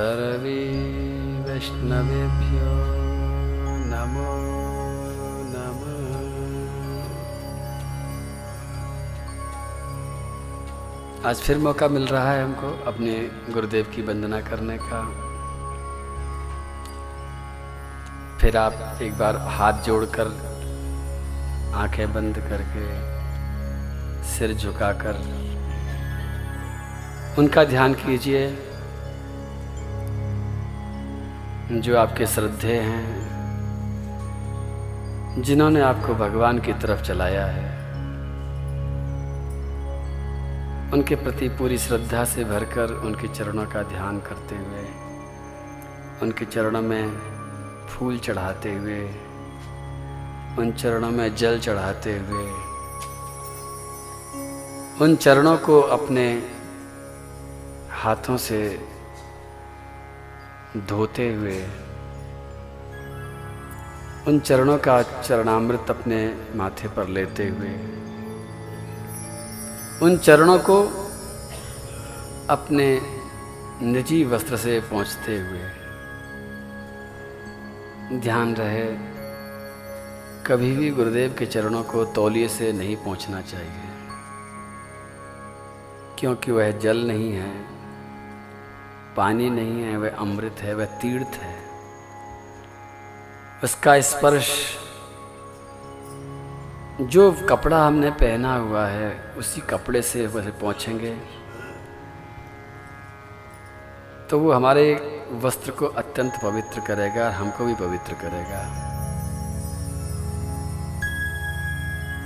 सर्वे वैष्णवेभ्यो नमो नमः। आज फिर मौका मिल रहा है हमको अपने गुरुदेव की वंदना करने का। फिर आप एक बार हाथ जोड़कर, आँखें बंद करके, सिर झुकाकर, उनका ध्यान कीजिए। जो आपके श्रद्धे हैं, जिन्होंने आपको भगवान की तरफ़ चलाया है, उनके प्रति पूरी श्रद्धा से भरकर उनके चरणों का ध्यान करते हुए, उनके चरणों में फूल चढ़ाते हुए, उन चरणों में जल चढ़ाते हुए, उन चरणों को अपने हाथों से धोते हुए उन चरणों का चरणामृत अपने माथे पर लेते हुए, उन चरणों को अपने निजी वस्त्र से पहुँचते हुए ध्यान रहे, कभी भी गुरुदेव के चरणों को तौलिए से नहीं पहुँचना चाहिए, क्योंकि वह जल नहीं है। पानी नहीं है वह अमृत है वह तीर्थ है। उसका स्पर्श, जो कपड़ा हमने पहना हुआ है, उसी कपड़े से वह पहुँचेंगे। तो वो हमारे वस्त्र को अत्यंत पवित्र करेगा और हमको भी पवित्र करेगा।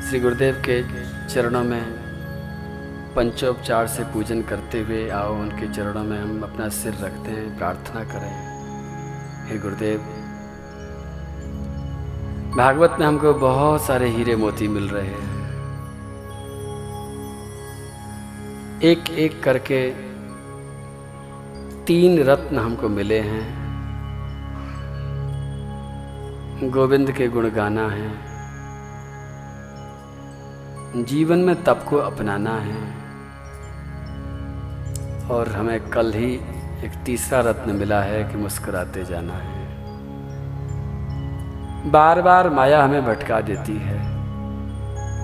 श्री गुरुदेव के चरणों में पंचोपचार से पूजन करते हुए आओ, उनके चरणों में हम अपना सिर रखते हैं प्रार्थना करें। हे गुरुदेव, भागवत में हमको बहुत सारे हीरे मोती मिल रहे हैं। एक एक करके तीन रत्न हमको मिले हैं। गोविंद के गुण गाना है। जीवन में तप को अपनाना है। और हमें कल ही एक तीसरा रत्न मिला है कि मुस्कुराते जाना है। बार बार माया हमें भटका देती है।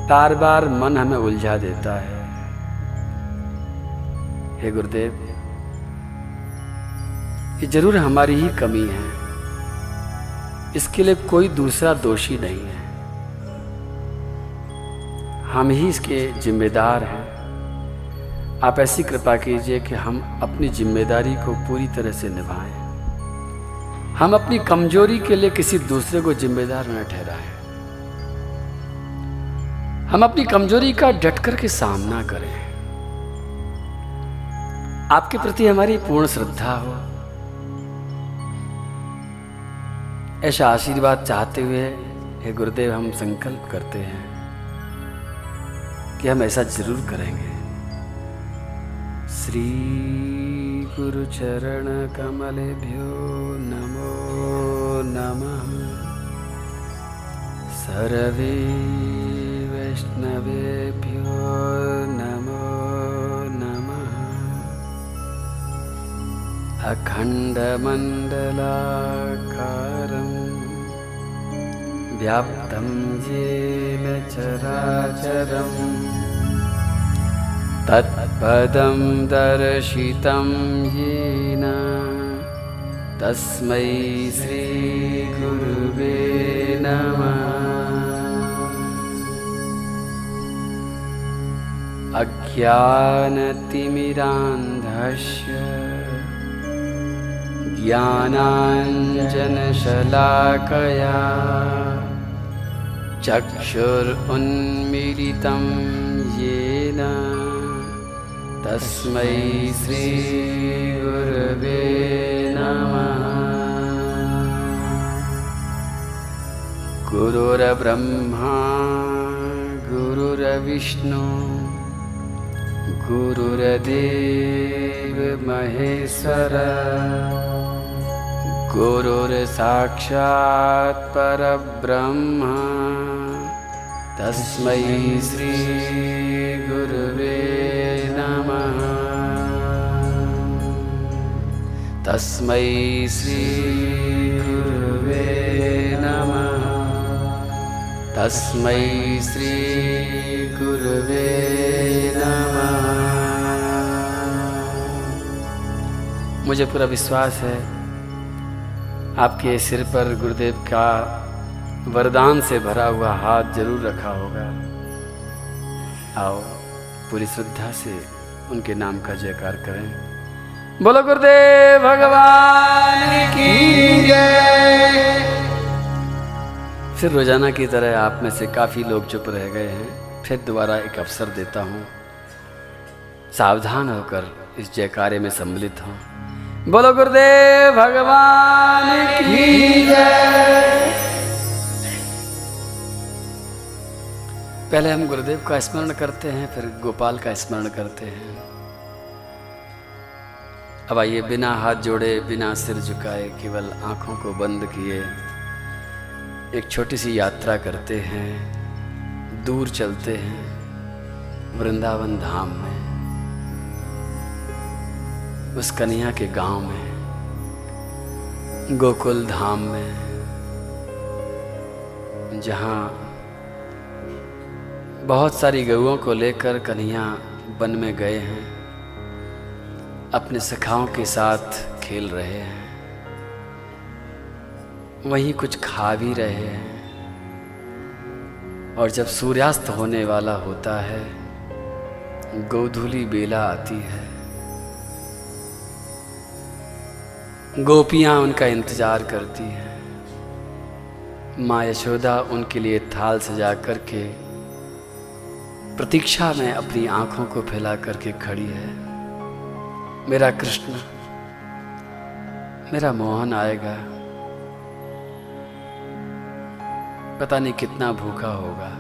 बार बार मन हमें उलझा देता है। हे गुरुदेव, ये ज़रूर हमारी ही कमी है। इसके लिए कोई दूसरा दोषी नहीं है। हम ही इसके जिम्मेदार हैं। आप ऐसी कृपा कीजिए कि हम अपनी ज़िम्मेदारी को पूरी तरह से निभाएँ। हम अपनी कमज़ोरी के लिए किसी दूसरे को जिम्मेदार न ठहराएँ। हम अपनी कमज़ोरी का डट कर के सामना करें। आपके प्रति हमारी पूर्ण श्रद्धा हो। ऐसा आशीर्वाद चाहते हुए, हे गुरुदेव, हम संकल्प करते हैं कि हम ऐसा ज़रूर करेंगे। श्री गुरु चरण कमलेभ्यो नमो नमः। सर्वे वैष्णवेभ्यो नमो नमः। अखण्डमण्डलाकारम् व्याप्तं येन चराचरम् तत्पदं दर्शितं येन। तस्मै श्रीगुरुवे नमः। अज्ञानतिमिरान्धस्य ज्ञानाञ्जनशलाकया चक्षुरुन्मीलितं येन तस्मै श्रीगुरवे नमः। गुरुर्ब्रह्मा गुरुर्विष्णु गुरुर्देव महेश्वर गुरुर्साक्षात् परब्रह्म। तस्मै श्रीगुरुवे तस्मै श्रीगुरुवे नमः। तस्मै श्रीगुरुवे नमः। मुझे पूरा विश्वास है, आपके सिर पर गुरुदेव का वरदान से भरा हुआ हाथ ज़रूर रखा होगा। आओ, पूरी श्रद्धा से उनके नाम का जयकार करें। बोलो गुरुदेव भगवान की जय। फिर रोज़ाना की तरह आप में से काफ़ी लोग चुप रह गए हैं। फिर दोबारा एक अवसर देता हूँ। सावधान होकर इस जयकारे में सम्मिलित हों। बोलो गुरुदेव भगवान की जय। पहले हम गुरुदेव का स्मरण करते हैं, फिर गोपाल का स्मरण करते हैं। अब आइए, बिना हाथ जोड़े, बिना सिर झुकाए, केवल आँखों को बंद किए, एक छोटी सी यात्रा करते हैं, दूर चलते हैं, वृंदावन धाम में, उस कन्या के गाँव में, गोकुल धाम में, जहाँ बहुत सारी गऊओं को लेकर कन्हैया वन में गए हैं। अपने सखाओं के साथ खेल रहे हैं। वहीं कुछ खा भी रहे हैं। और जब सूर्यास्त होने वाला होता है, गोधुली बेला आती है। गोपियाँ उनका इंतज़ार करती हैं। माँ यशोदा उनके लिए थाल सजा करके, प्रतीक्षा में अपनी आँखों को फैला करके खड़ी है। मेरा कृष्ण, मेरा मोहन आएगा। पता नहीं कितना भूखा होगा।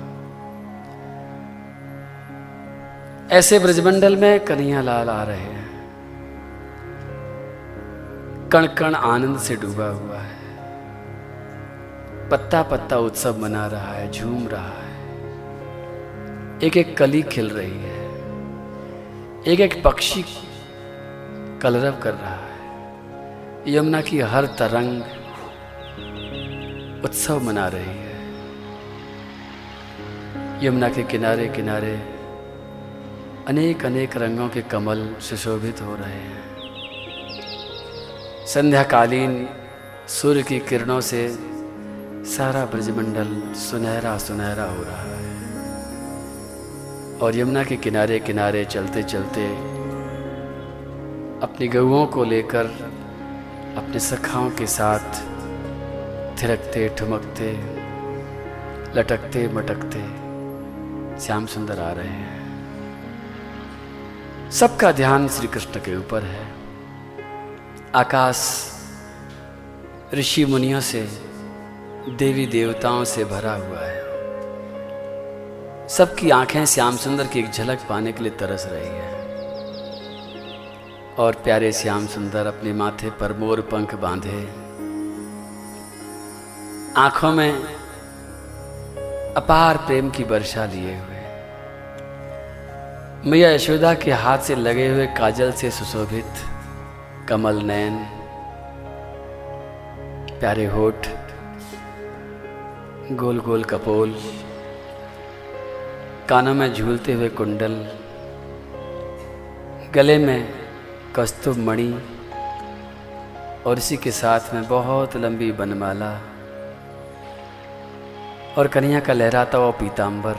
ऐसे ब्रजमंडल में कन्हैया लाल आ रहे हैं। कण कण आनंद से डूबा हुआ है। पत्ता पत्ता उत्सव मना रहा है, झूम रहा है। एक एक कली खिल रही है। एक एक पक्षी कलरव कर रहा है। यमुना की हर तरंग उत्सव मना रही है। यमुना के किनारे किनारे अनेक अनेक रंगों के कमल सुशोभित हो रहे हैं। संध्याकालीन सूर्य की किरणों से सारा ब्रजमंडल सुनहरा सुनहरा हो रहा है। और यमुना के किनारे किनारे चलते चलते अपनी गऊओं को लेकर, अपने सखाओं के साथ थिरकते, ठुमकते, लटकते, मटकते श्याम सुंदर आ रहे हैं। सबका ध्यान श्री कृष्ण के ऊपर है। आकाश ऋषि मुनियों से, देवी देवताओं से भरा हुआ है। सबकी आँखें श्याम सुंदर की एक झलक पाने के लिए तरस रही है। और प्यारे श्याम सुंदर अपने माथे पर मोर पंख बांधे। आँखों में अपार प्रेम की वर्षा लिए हुए। मैया यशोदा के हाथ से लगे हुए काजल से सुशोभित कमल नयन, प्यारे होठ गोल गोल कपोल, कानों में झूलते हुए कुंडल, गले में कस्तुभ मणि और इसी के साथ में बहुत लंबी बनमाला और कन्या का लहराता हुआ पीताम्बर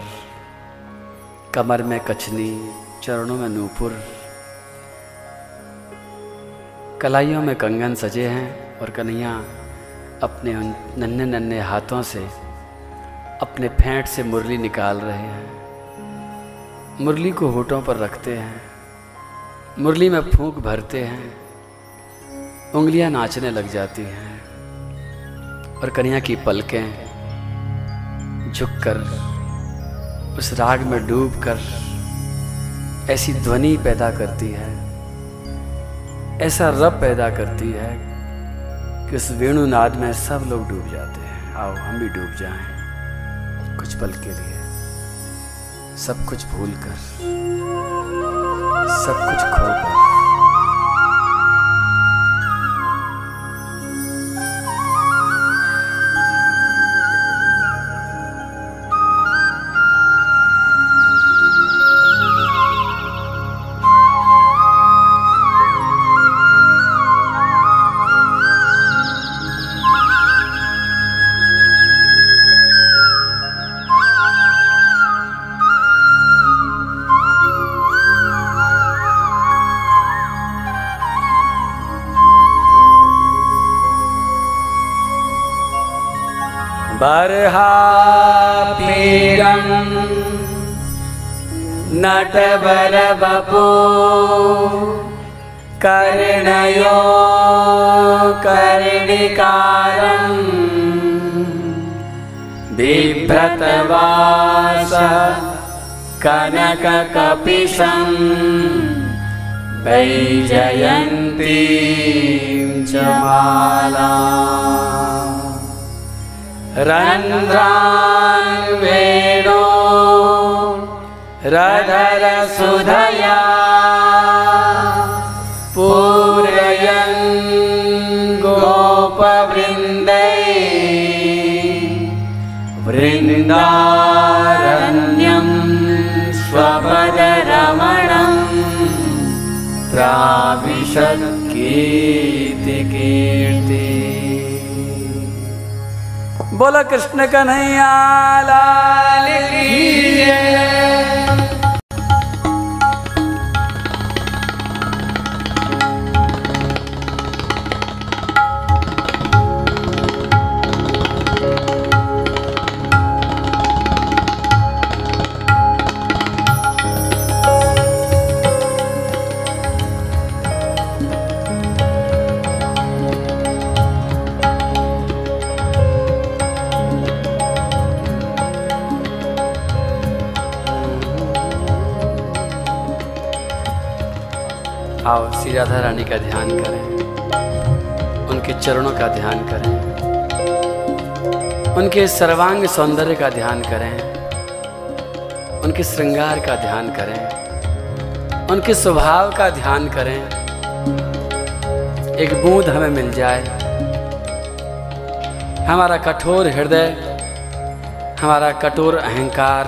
कमर में कछनी, चरणों में नूपुर, कलाइयों में कंगन सजे हैं और कन्हैया अपने नन्हे नन्हे हाथों से अपने फेंट से मुरली निकाल रहे हैं। मुरली को होठों पर रखते हैं। मुरली में फूंक भरते हैं, उंगलियाँ नाचने लग जाती हैं, और कन्या की पलकें झुककर, उस राग में डूबकर ऐसी ध्वनि पैदा करती है, ऐसा रब पैदा करती है कि उस वेणुनाद में सब लोग डूब जाते हैं। आओ, हम भी डूब जाएँ कुछ पल के लिए, सब कुछ भूल कर सब कुछ खोकर बर्हापीडम् नटबरबपो कर्णयो कर्णिकारम् बिभ्रतवास कनककपिशम् वैजयन्तीं च माला रन्ध्रा वेणो रधरसुधया पूरयन् गोपवृन्दे वृन्द्यं स्वभदरमणम् प्राविशक्तिकीर्ति बोलो कृष्ण कन्हैया लाल की श्री राधा रानी का ध्यान करें। उनके चरणों का ध्यान करें। उनके सर्वांग सौंदर्य का ध्यान करें। उनके श्रृंगार का ध्यान करें। उनके स्वभाव का ध्यान करें। एक बूंद हमें मिल जाए। हमारा कठोर हृदय, हमारा कठोर अहंकार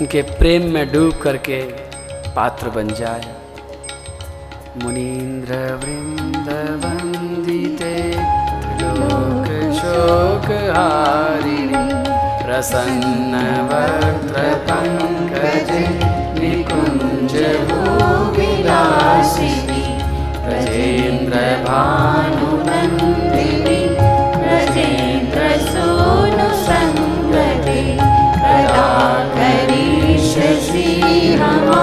उनके प्रेम में डूब करके पात्र बन जाए। मुनीन्द्र वृन्दवन्दिते त्रिलोकशोकहारिणि प्रसन्नवक्त्रपङ्कजे निकुञ्जभूविलासिनि ब्रजेन्द्रभानुनन्दिनि ब्रजेन्द्रसूनुसङ्गते कदा करिष्यसि रमा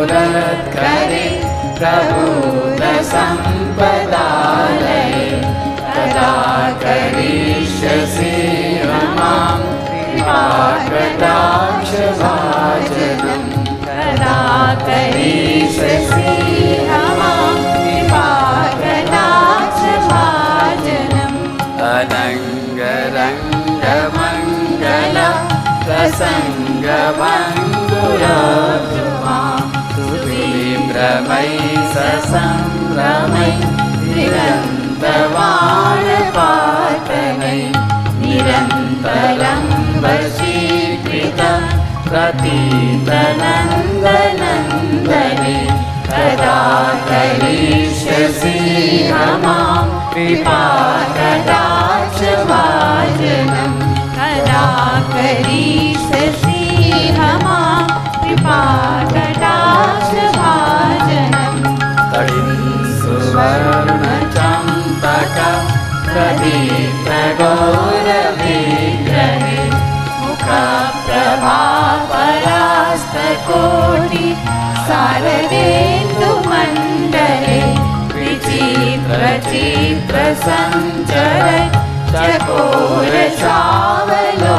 पराभयस्फुरत्करे प्रभूतसम्पदालये कदा करिष्यसि रमां कृपाकटाक्षभाजनम् कदा करिष्यसि रमा कृपाकटाक्षभाजनम् अनङ्गरङ्गमङ्गल प्रसङ्गभङ्गुराजुमा रमै ससङ्गमयि निरन्तवायवादनी निरन्तलं वशि पिता प्रतिपनन्दनन्दनि कदा करि कृपा कदा च वाचनं कदा करी ी प्रकोरी सारदेन्दुमण्डले विचित्रचित्रसञ्चर विजी कदा प्रसन् चर सावयो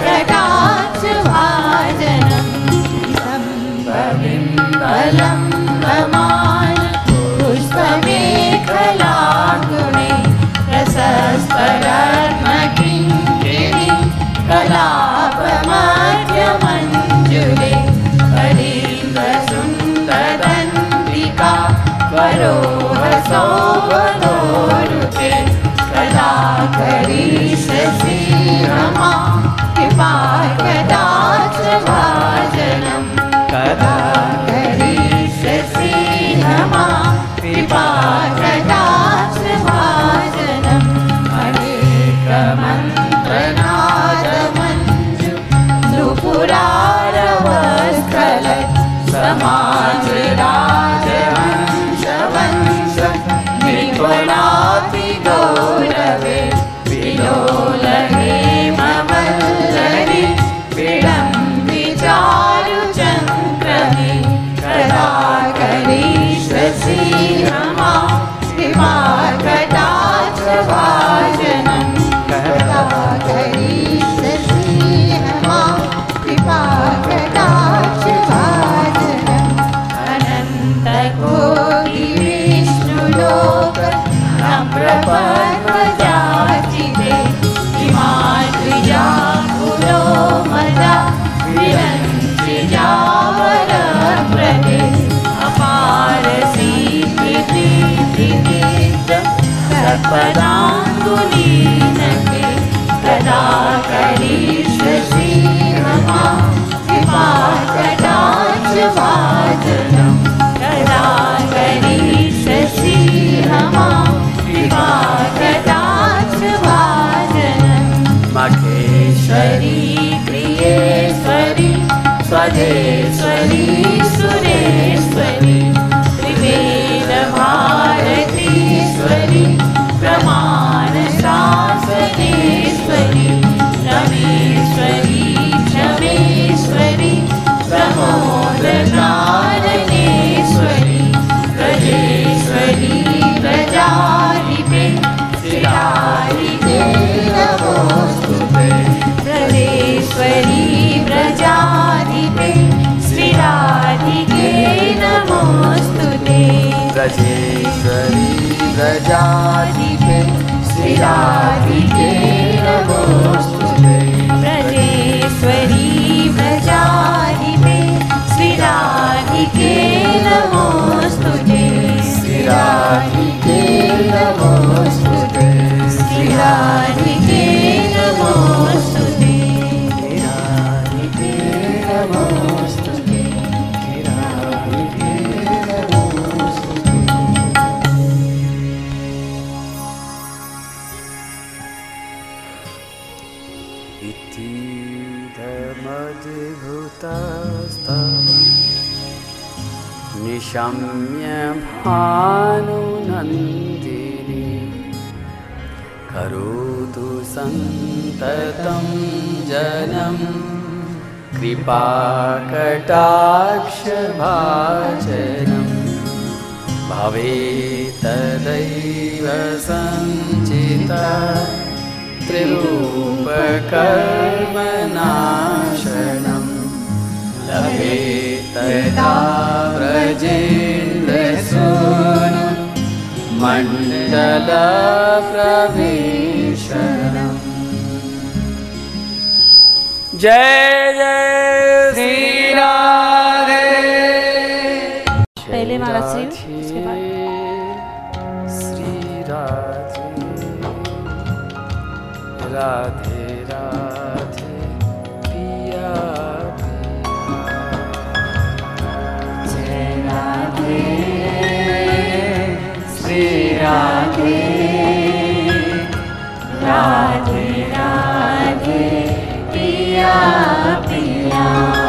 ी सुरेश्वरि त्रिवेण मारतिश्वरि Yeah. ुन करोतु सन्ततं जनं कृपाकटाक्षभाजनं भवे तदैव सञ्चितत्रिरूपकर्मनाशनं लभे तदा व्रजे सुन। मण्डलप्रवेशनम् जय जय श्री राधे पहले महाराज श्री उसके बाद? Shri Radhe Radhe. Radhe Radhe, Pia Pia.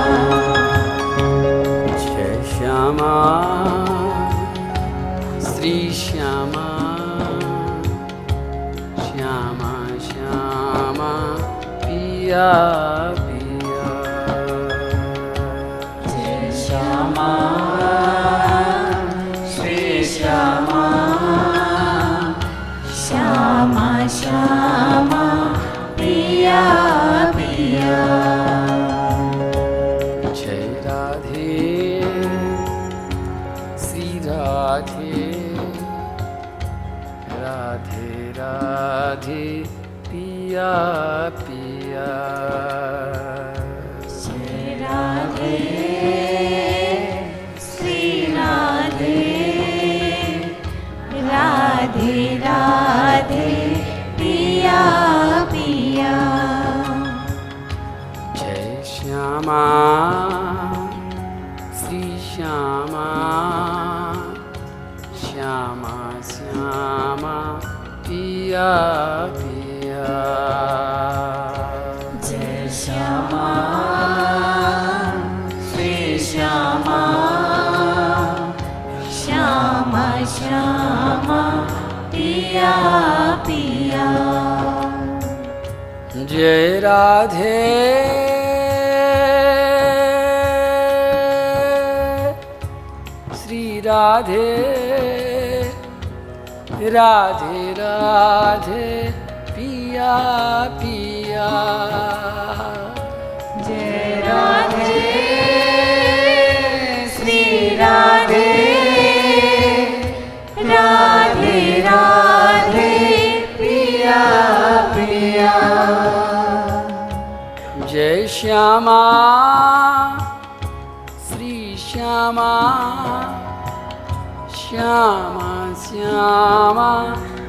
Shyama Shyama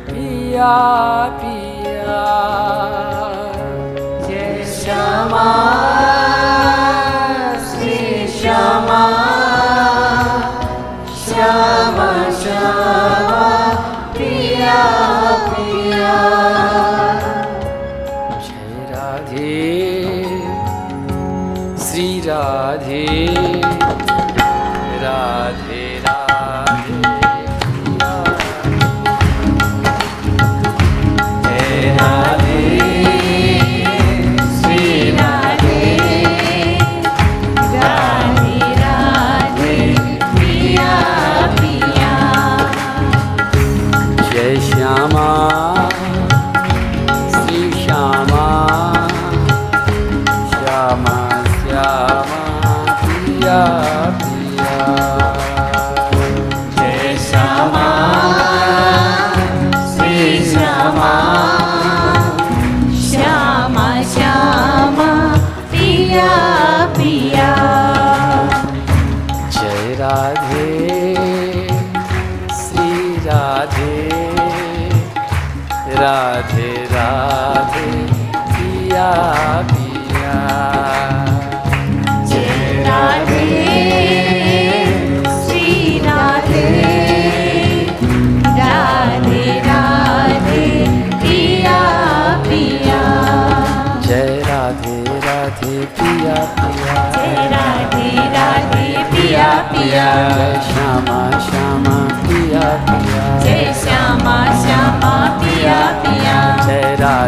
पिया पिया। जे श्यामा।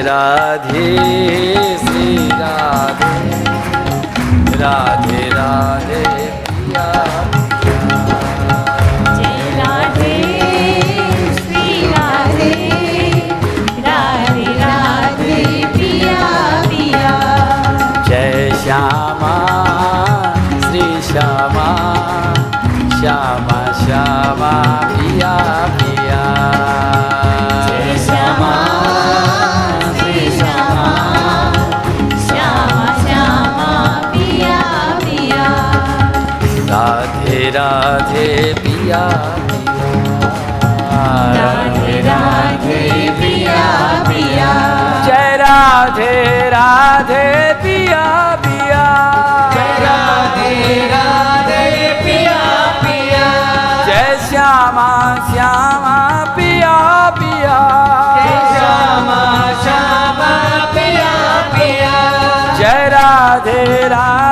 राधे श्री राधे। राधे राधे। राधे राधे पिया पिया जय राधे राधे पिया पिया राधे राधे पिया पिया जय श्यामा श्यामा पिया पिया श्यामा श्यामा पिया पिया जय राधे राधे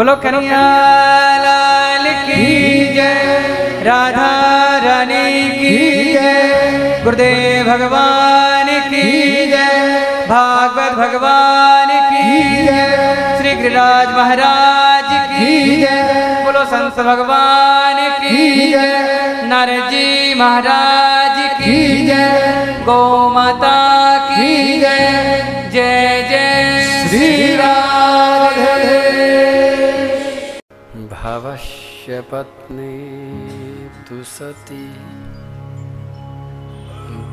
बोलो कन्हैया लाल की जय राधा रानी की जय गुरुदेव भगवान की जय भागवत भगवान की जय श्री गिरिराज महाराज की जय बोलो संत भगवान की जय नरजी महाराज की जय गौ माता पत्नी तु सती।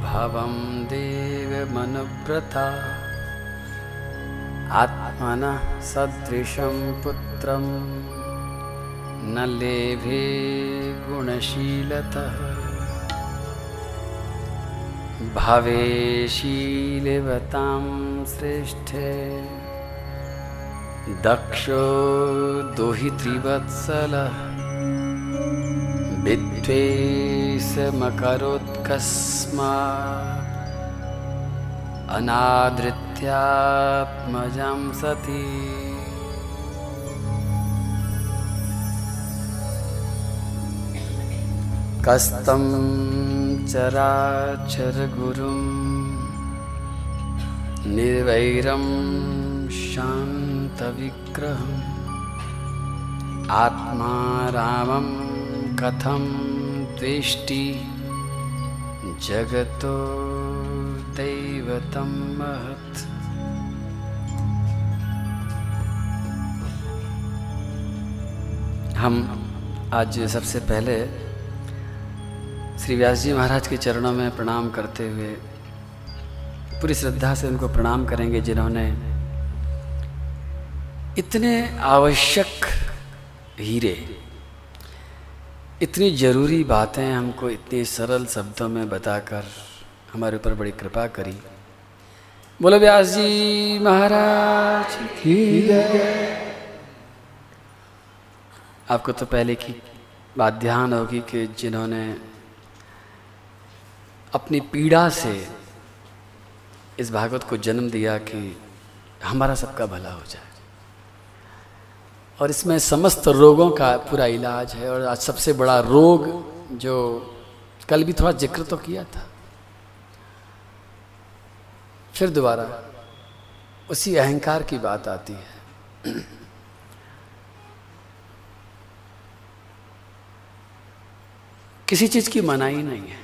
भवं देवमनुव्रता आत्मनः सदृशं पुत्रं। न लेभे गुणशीलतः। भवे शीलवतां श्रेष्ठे। दक्षो दुहित्रिवत्सलः विद्वेषमकरोत्कस्मात् अनादृत्यात्मजं सती। कस्तं चराचरगुरुं निर्वैरं शान्तविग्रहम् आत्मा रामं कथं द्वेष्टि जगतो दैवतं महत्। हम आज सबसे पहले श्री व्यास जी महाराज के चरणों में प्रणाम करते हुए पूरी श्रद्धा से उनको प्रणाम करेंगे जिन्होंने इतने आवश्यक हीरे इतनी ज़रूरी बातें हमको इतने सरल शब्दों में बताकर हमारे ऊपर बड़ी कृपा करी। बोलो व्यास जी महाराज आपको तो पहले की बात ध्यान होगी कि जिन्होंने अपनी पीड़ा से इस भागवत को जन्म दिया कि हमारा सबका भला हो जाए। और इसमें समस्त रोगों का पूरा इलाज है और आज सबसे बड़ा रोग जो कल भी थोड़ा ज़िक्र तो किया था। फिर दोबारा उसी अहंकार की बात आती है। किसी चीज़ की मनाही नहीं है।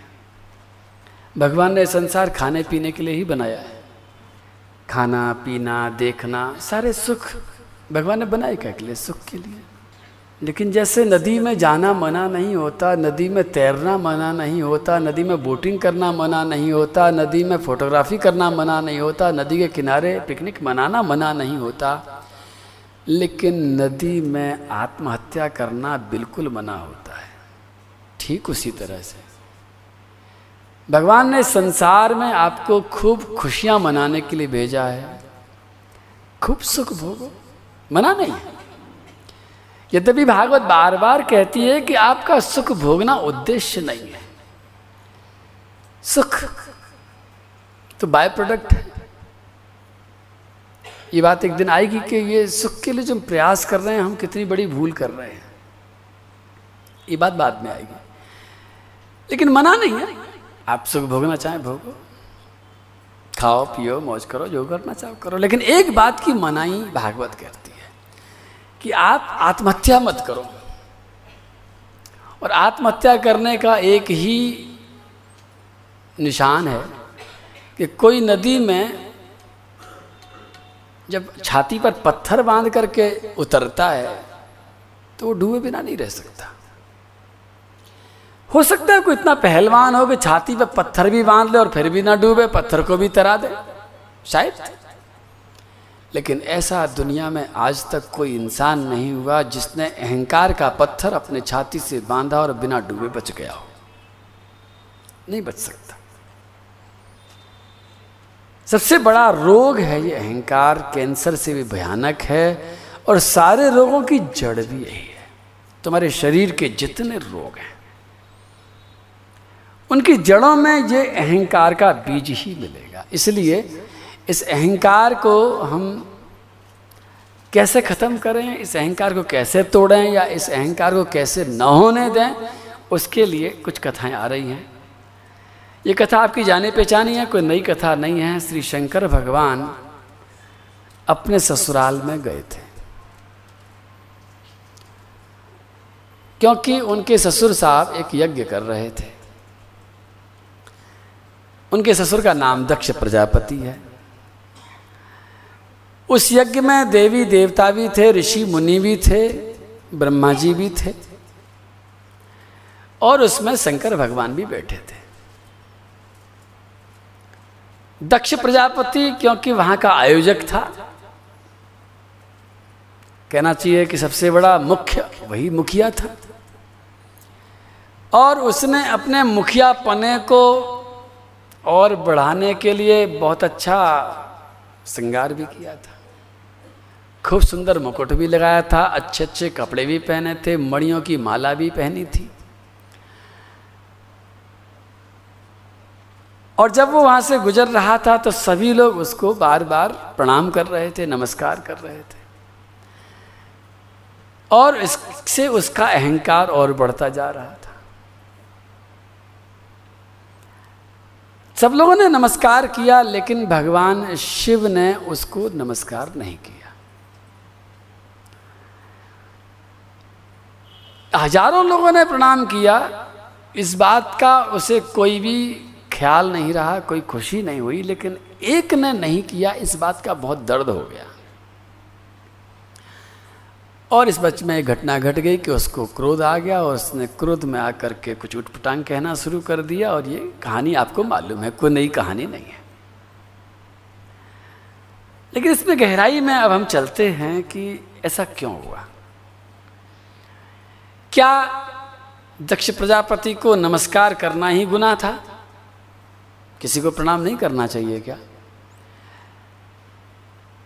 भगवान ने संसार खाने पीने के लिए ही बनाया है। खाना, पीना, देखना, सारे सुख भगवान ने बनाए क्या के लिए? सुख के लिए। लेकिन जैसे नदी में जाना मना नहीं होता, नदी में तैरना मना नहीं होता, नदी में बोटिंग करना मना नहीं होता, नदी में फोटोग्राफी करना मना नहीं होता, नदी के किनारे पिकनिक मनाना मना नहीं होता, लेकिन नदी में आत्महत्या करना बिल्कुल मना होता है। ठीक उसी तरह से। भगवान ने संसार में आपको खूब खुशियाँ मनाने के लिए भेजा है। खूब सुख भोगो। मना नहीं। यद्यपि भागवत बार बार कहती है कि आपका सुख भोगना उद्देश्य नहीं है। सुख तो बाय प्रोडक्ट है। ये बात एक दिन आएगी कि ये सुख के लिए जो हम प्रयास कर रहे हैं, हम कितनी बड़ी भूल कर रहे हैं। ये बात बाद में आएगी। लेकिन मना नहीं है। आप सुख भोगना चाहें, भोगो। खाओ, पियो, मौज करो, जो करना चाहो करो। लेकिन एक बात की मनाई भागवत कहती कि आप आत्महत्या मत करो। और आत्महत्या करने का एक ही निशान है कि कोई नदी में जब छाती पर पत्थर बाँध करके उतरता है तो वो डूबे बिना नहीं रह सकता। हो सकता है कोई इतना पहलवान हो कि छाती पर पत्थर भी बाँध ले और फिर भी ना डूबे, पत्थर को भी तरा दे। शायद। लेकिन ऐसा दुनिया में आज तक कोई इंसान नहीं हुआ जिसने अहंकार का पत्थर अपने छाती से बांधा और बिना डूबे बच गया हो। नहीं बच सकता। सबसे बड़ा रोग है ये अहंकार, कैंसर से भी भयानक है और सारे रोगों की जड़ भी यही है। तुम्हारे शरीर के जितने रोग हैं, उनकी जड़ों में ये अहंकार का बीज ही मिलेगा। इसलिए इस अहंकार को हम कैसे ख़त्म करें? इस अहंकार को कैसे तोड़ें? या इस अहंकार को कैसे न होने दें? उसके लिए कुछ कथाएँ आ रही हैं। ये कथा आपकी जाने पहचानी है, कोई नई कथा नहीं है। श्री शंकर भगवान अपने ससुराल में गए थे। क्योंकि उनके ससुर साहब एक यज्ञ कर रहे थे। उनके ससुर का नाम दक्ष प्रजापति है। उस यज्ञ में देवी देवता भी थे, ऋषि मुनि भी थे, ब्रह्मा जी भी थे। और उसमें शंकर भगवान भी बैठे थे। दक्ष प्रजापति, क्योंकि वहाँ का आयोजक था, कहना चाहिए कि सबसे बड़ा मुख्य वही मुखिया था। और उसने अपने मुखिया पने को और बढ़ाने के लिए बहुत अच्छा श्रृंगार भी किया था। खूब सुंदर मुकुट भी लगाया था अच्छे अच्छे कपड़े भी पहने थे, मणियों की माला भी पहनी थी। और जब वो वहाँ से गुजर रहा था तो सभी लोग उसको बार बार प्रणाम कर रहे थे, नमस्कार कर रहे थे। और इससे उसका अहंकार और बढ़ता जा रहा था सब लोगों ने नमस्कार किया, लेकिन भगवान शिव ने उसको नमस्कार नहीं किया। हज़ारों लोगों ने प्रणाम किया। इस बात का उसे कोई भी ख्याल नहीं रहा, कोई खुशी नहीं हुई, लेकिन एक ने नहीं किया, इस बात का बहुत दर्द हो गया। और इस बच्चे में एक घटना घट गई कि उसको क्रोध आ गया और उसने क्रोध में आकर के कुछ उठपटांग कहना शुरू कर दिया और ये कहानी आपको मालूम है, कोई नई कहानी नहीं है। लेकिन इसमें गहराई में अब हम चलते हैं कि ऐसा क्यों हुआ? क्या दक्ष प्रजापति को नमस्कार करना ही गुना था? किसी को प्रणाम नहीं करना चाहिए क्या?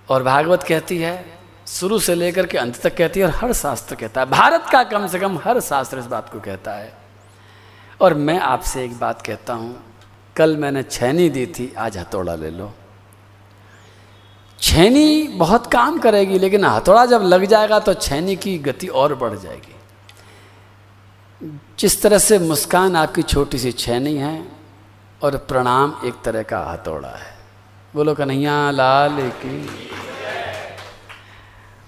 और भागवत कहती है शुरू से लेकर के अंत तक कहती है और हर शास्त्र कहता है। भारत का कम से कम हर शास्त्र इस बात को कहता है। और मैं आपसे एक बात कहता हूँ, कल मैंने छैनी दी थी, आज हथौड़ा ले लो। छैनी बहुत काम करेगी, लेकिन हथौड़ा जब लग जाएगा तो छैनी की गति और बढ़ जाएगी। जिस तरह से मुस्कान आपकी छोटी सी छैनी है और प्रणाम एक तरह का हथौड़ा है। बोलो कन्हैया, लाल की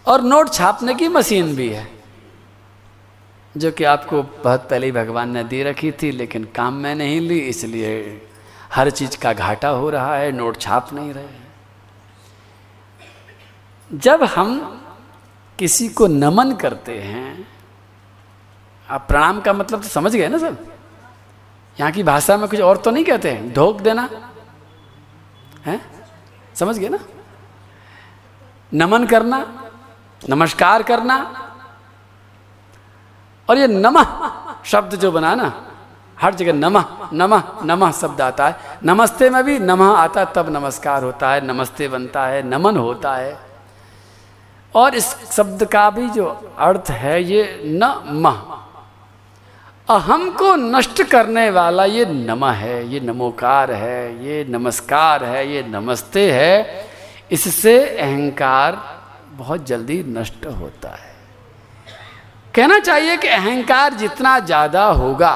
और नोट छापने की मशीन भी है, जो कि आपको बहुत पहले ही भगवान ने दे रखी थी, लेकिन काम में नहीं ली, इसलिए हर चीज़ का घाटा हो रहा है, नोट छाप नहीं रहे जब हम किसी को नमन करते हैं, आप प्रणाम का मतलब तो समझ गए ना सब? यहाँ की भाषा में कुछ और तो नहीं कहते हैं? ढोक देना। है? समझ गए ना? नमन करना नमस्कार करना। और ये नमः शब्द जो बना ना, हर जगह नमः नमः नमः शब्द आता है। नमस्ते में भी नमः आता है, तब नमस्कार होता है, नमस्ते बनता है, नमन होता है। और इस शब्द का भी जो अर्थ है, ये न मह अहम को नष्ट करने वाला ये नम है, ये नमोकार है, ये नमस्कार है, ये नमस्ते है। इससे अहंकार बहुत जल्दी नष्ट होता है। कहना चाहिए कि अहंकार जितना ज़्यादा होगा,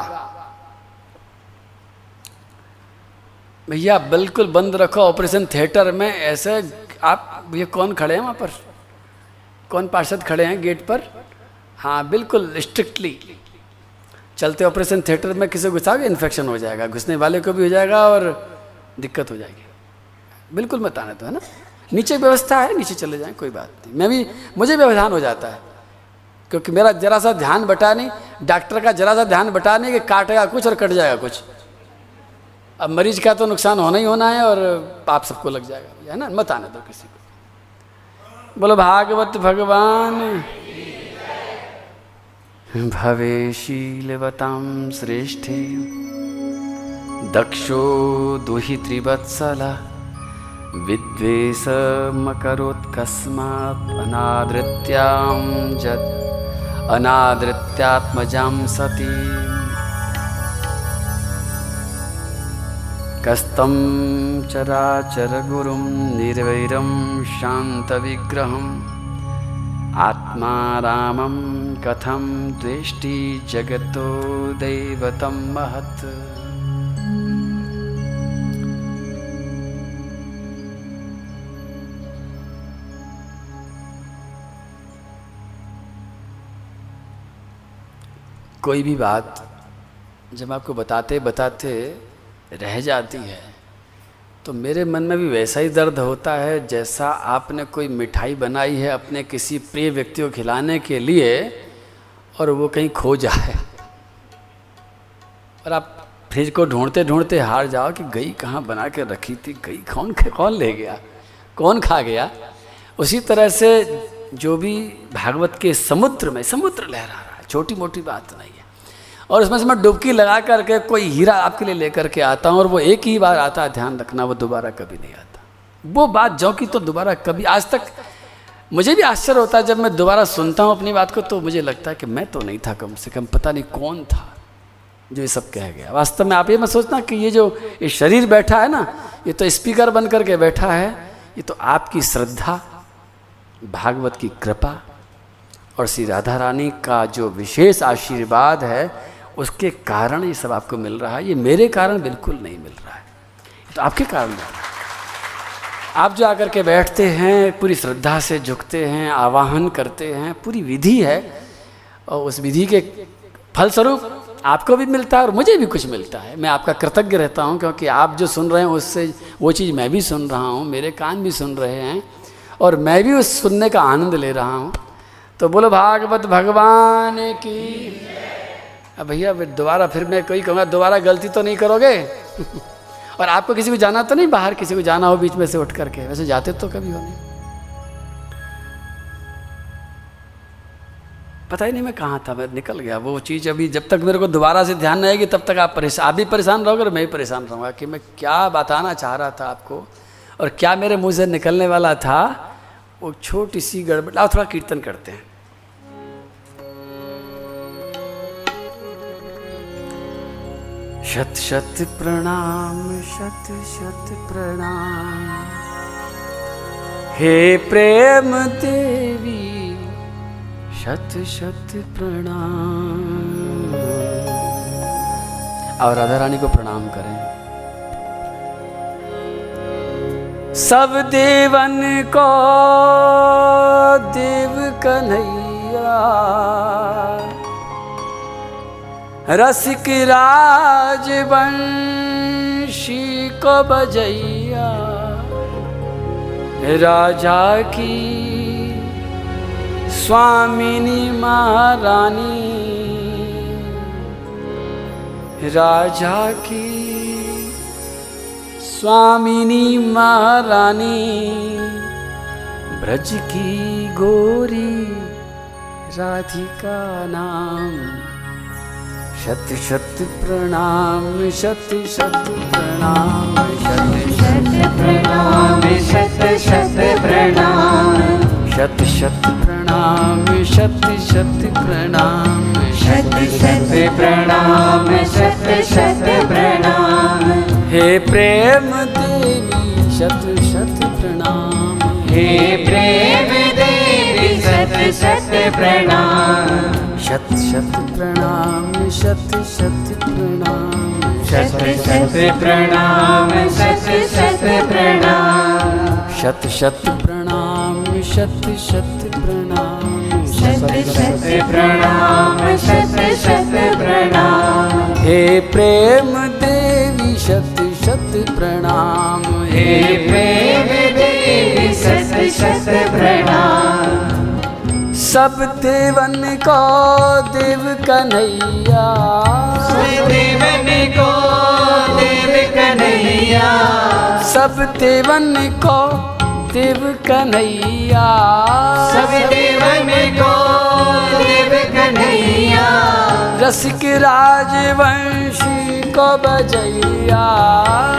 भैया बिल्कुल बंद रखो, ऑपरेशन थिएटर में ऐसे आप ये कौन खड़े हैं वहाँ पर? कौन पार्षद खड़े हैं गेट पर? हाँ बिल्कुल स्ट्रिक्टली। चलते ऑपरेशन थिएटर में किसी घुसाओगे, इन्फेक्शन हो जाएगा, घुसने वाले को भी हो जाएगा और दिक्कत हो जाएगी। बिल्कुल मत आने तो है ना? नीचे व्यवस्था है, नीचे चले जाएँ, कोई बात नहीं। मैं भी, मुझे व्यवधान हो जाता है। क्योंकि मेरा जरा सा ध्यान बटा नहीं, डॉक्टर का जरा सा ध्यान बटा नहीं कि काटेगा कुछ और कट जाएगा कुछ। अब मरीज़ का तो नुकसान होना ही होना है और आप सबको लग जाएगा। है ना? मत आने दो किसी को। बोलो, भागवत भगवान। भवेशीलवतां श्रेष्ठे। दक्षो दुहित्रिवत्सलः। विद्वेषमकरोत्कस्मात् अनादृत्यां जत् अनादृत्यात्मजां सती। कस्तं चराचरगुरुं निर्वैरं शान्तविग्रहम् आत्मा रामं कथं द्वेष्टि जगतो दैवतं महत् कोई भी बात जब आपको बताते बताते रह जाती है तो मेरे मन में भी वैसा ही दर्द होता है जैसा आपने कोई मिठाई बनाई है अपने किसी प्रिय व्यक्ति को खिलाने के लिए और वो कहीं खो जाए। और आप फ्रिज को ढूंढते ढूंढते हार जाओ कि गई कहाँ बना के रखी थी, गई कौन कौन ले गया, कौन खा गया। उसी तरह से जो भी भागवत के समुद्र में, समुद्र लहरा रहा है छोटी मोटी बात नहीं। और उसमें से मैं डुबकी लगा करके कोई हीरा आपके लिए लेकर के आता हूँ और वो एक ही बार आता है ध्यान रखना, वो दोबारा कभी नहीं आता। वो बात जो कि तो दोबारा कभी, आज तक मुझे भी आश्चर्य होता है जब मैं दोबारा सुनता हूँ अपनी बात को तो मुझे लगता है कि मैं तो नहीं था कम से कम, पता नहीं कौन था जो ये सब कह गया। वास्तव में आप ये मैं सोचना कि ये जो ये शरीर बैठा है ना, ये तो स्पीकर बन करके बैठा है, ये तो आपकी श्रद्धा, भागवत की कृपा और श्री राधा रानी का जो विशेष आशीर्वाद है उसके कारण ये सब आपको मिल रहा है। ये मेरे कारण बिल्कुल नहीं मिल रहा है। तो आपके कारण मिल रहा है। आप जो आकर के बैठते हैं, पूरी श्रद्धा से झुकते हैं, आवाहन करते हैं, पूरी विधि है, और उस विधि के फलस्वरूप आपको भी मिलता है और मुझे भी कुछ मिलता है। मैं आपका कृतज्ञ रहता हूँ क्योंकि आप जो सुन रहे हैं, उससे वो चीज़ मैं भी सुन रहा हूँ, मेरे कान भी सुन रहे हैं, और मैं भी उस सुनने का आनंद ले रहा हूँ। तो बोलो, भागवत भगवान की अब भैया दोबारा फिर मैं कोई कहूँगा, दोबारा गलती तो नहीं करोगे? और आपको किसी को जाना तो नहीं, बाहर किसी को जाना हो बीच में से उठ करके। वैसे जाते तो कभी हो नहीं पता ही नहीं मैं कहाँ था, मैं निकल गया। वो चीज़ अभी जब तक मेरे को दोबारा से ध्यान नहीं आएगी, तब तक आप परेशान आप भी परेशान रहोगे और मैं भी परेशान रहूँगा कि मैं क्या बताना चाह रहा था आपको और क्या मेरे मुँह से निकलने वाला था। वो छोटी सी गड़बड़ आप थोड़ा कीर्तन करते हैं। शत शत प्रणाम, शत शत प्रणाम। हे प्रेम देवी, शत शत प्रणाम। और राधा रानी को प्रणाम करें। सब देवन को देव कन्हैया। रसिक राज वंशी को बजैया। राजा की स्वामिनी महारानी। राजा की स्वामिनी महारानी। ब्रज की गोरी राधिका नाम। शत शत प्रणाम शत शत प्रणाम शत शत प्रणाम शत शत प्रणाम शत शत प्रणाम शत शत प्रणाम शत शत प्रणाम शत शत प्रणाम हे प्रेम देवी शत शत प्रणाम हे प्रेम देवी शत शत प्रणाम शत शत प्रणाम शत शत प्रणाम शत शत प्रणाम शत शत प्रणाम शत शत प्रणाम शत शत प्रणाम शत शत प्रणाम शत शत प्रणाम हे प्रेम देवी शत शत प्रणाम हे प्रेम देवी शत शत प्रणाम सब देवन को देव कन्हैया। देवन को देव कन्हैया। सब देवन को देव कन्हैया। सब देवन को देव कन्हैया। रसिक राजवंशी को बजैया।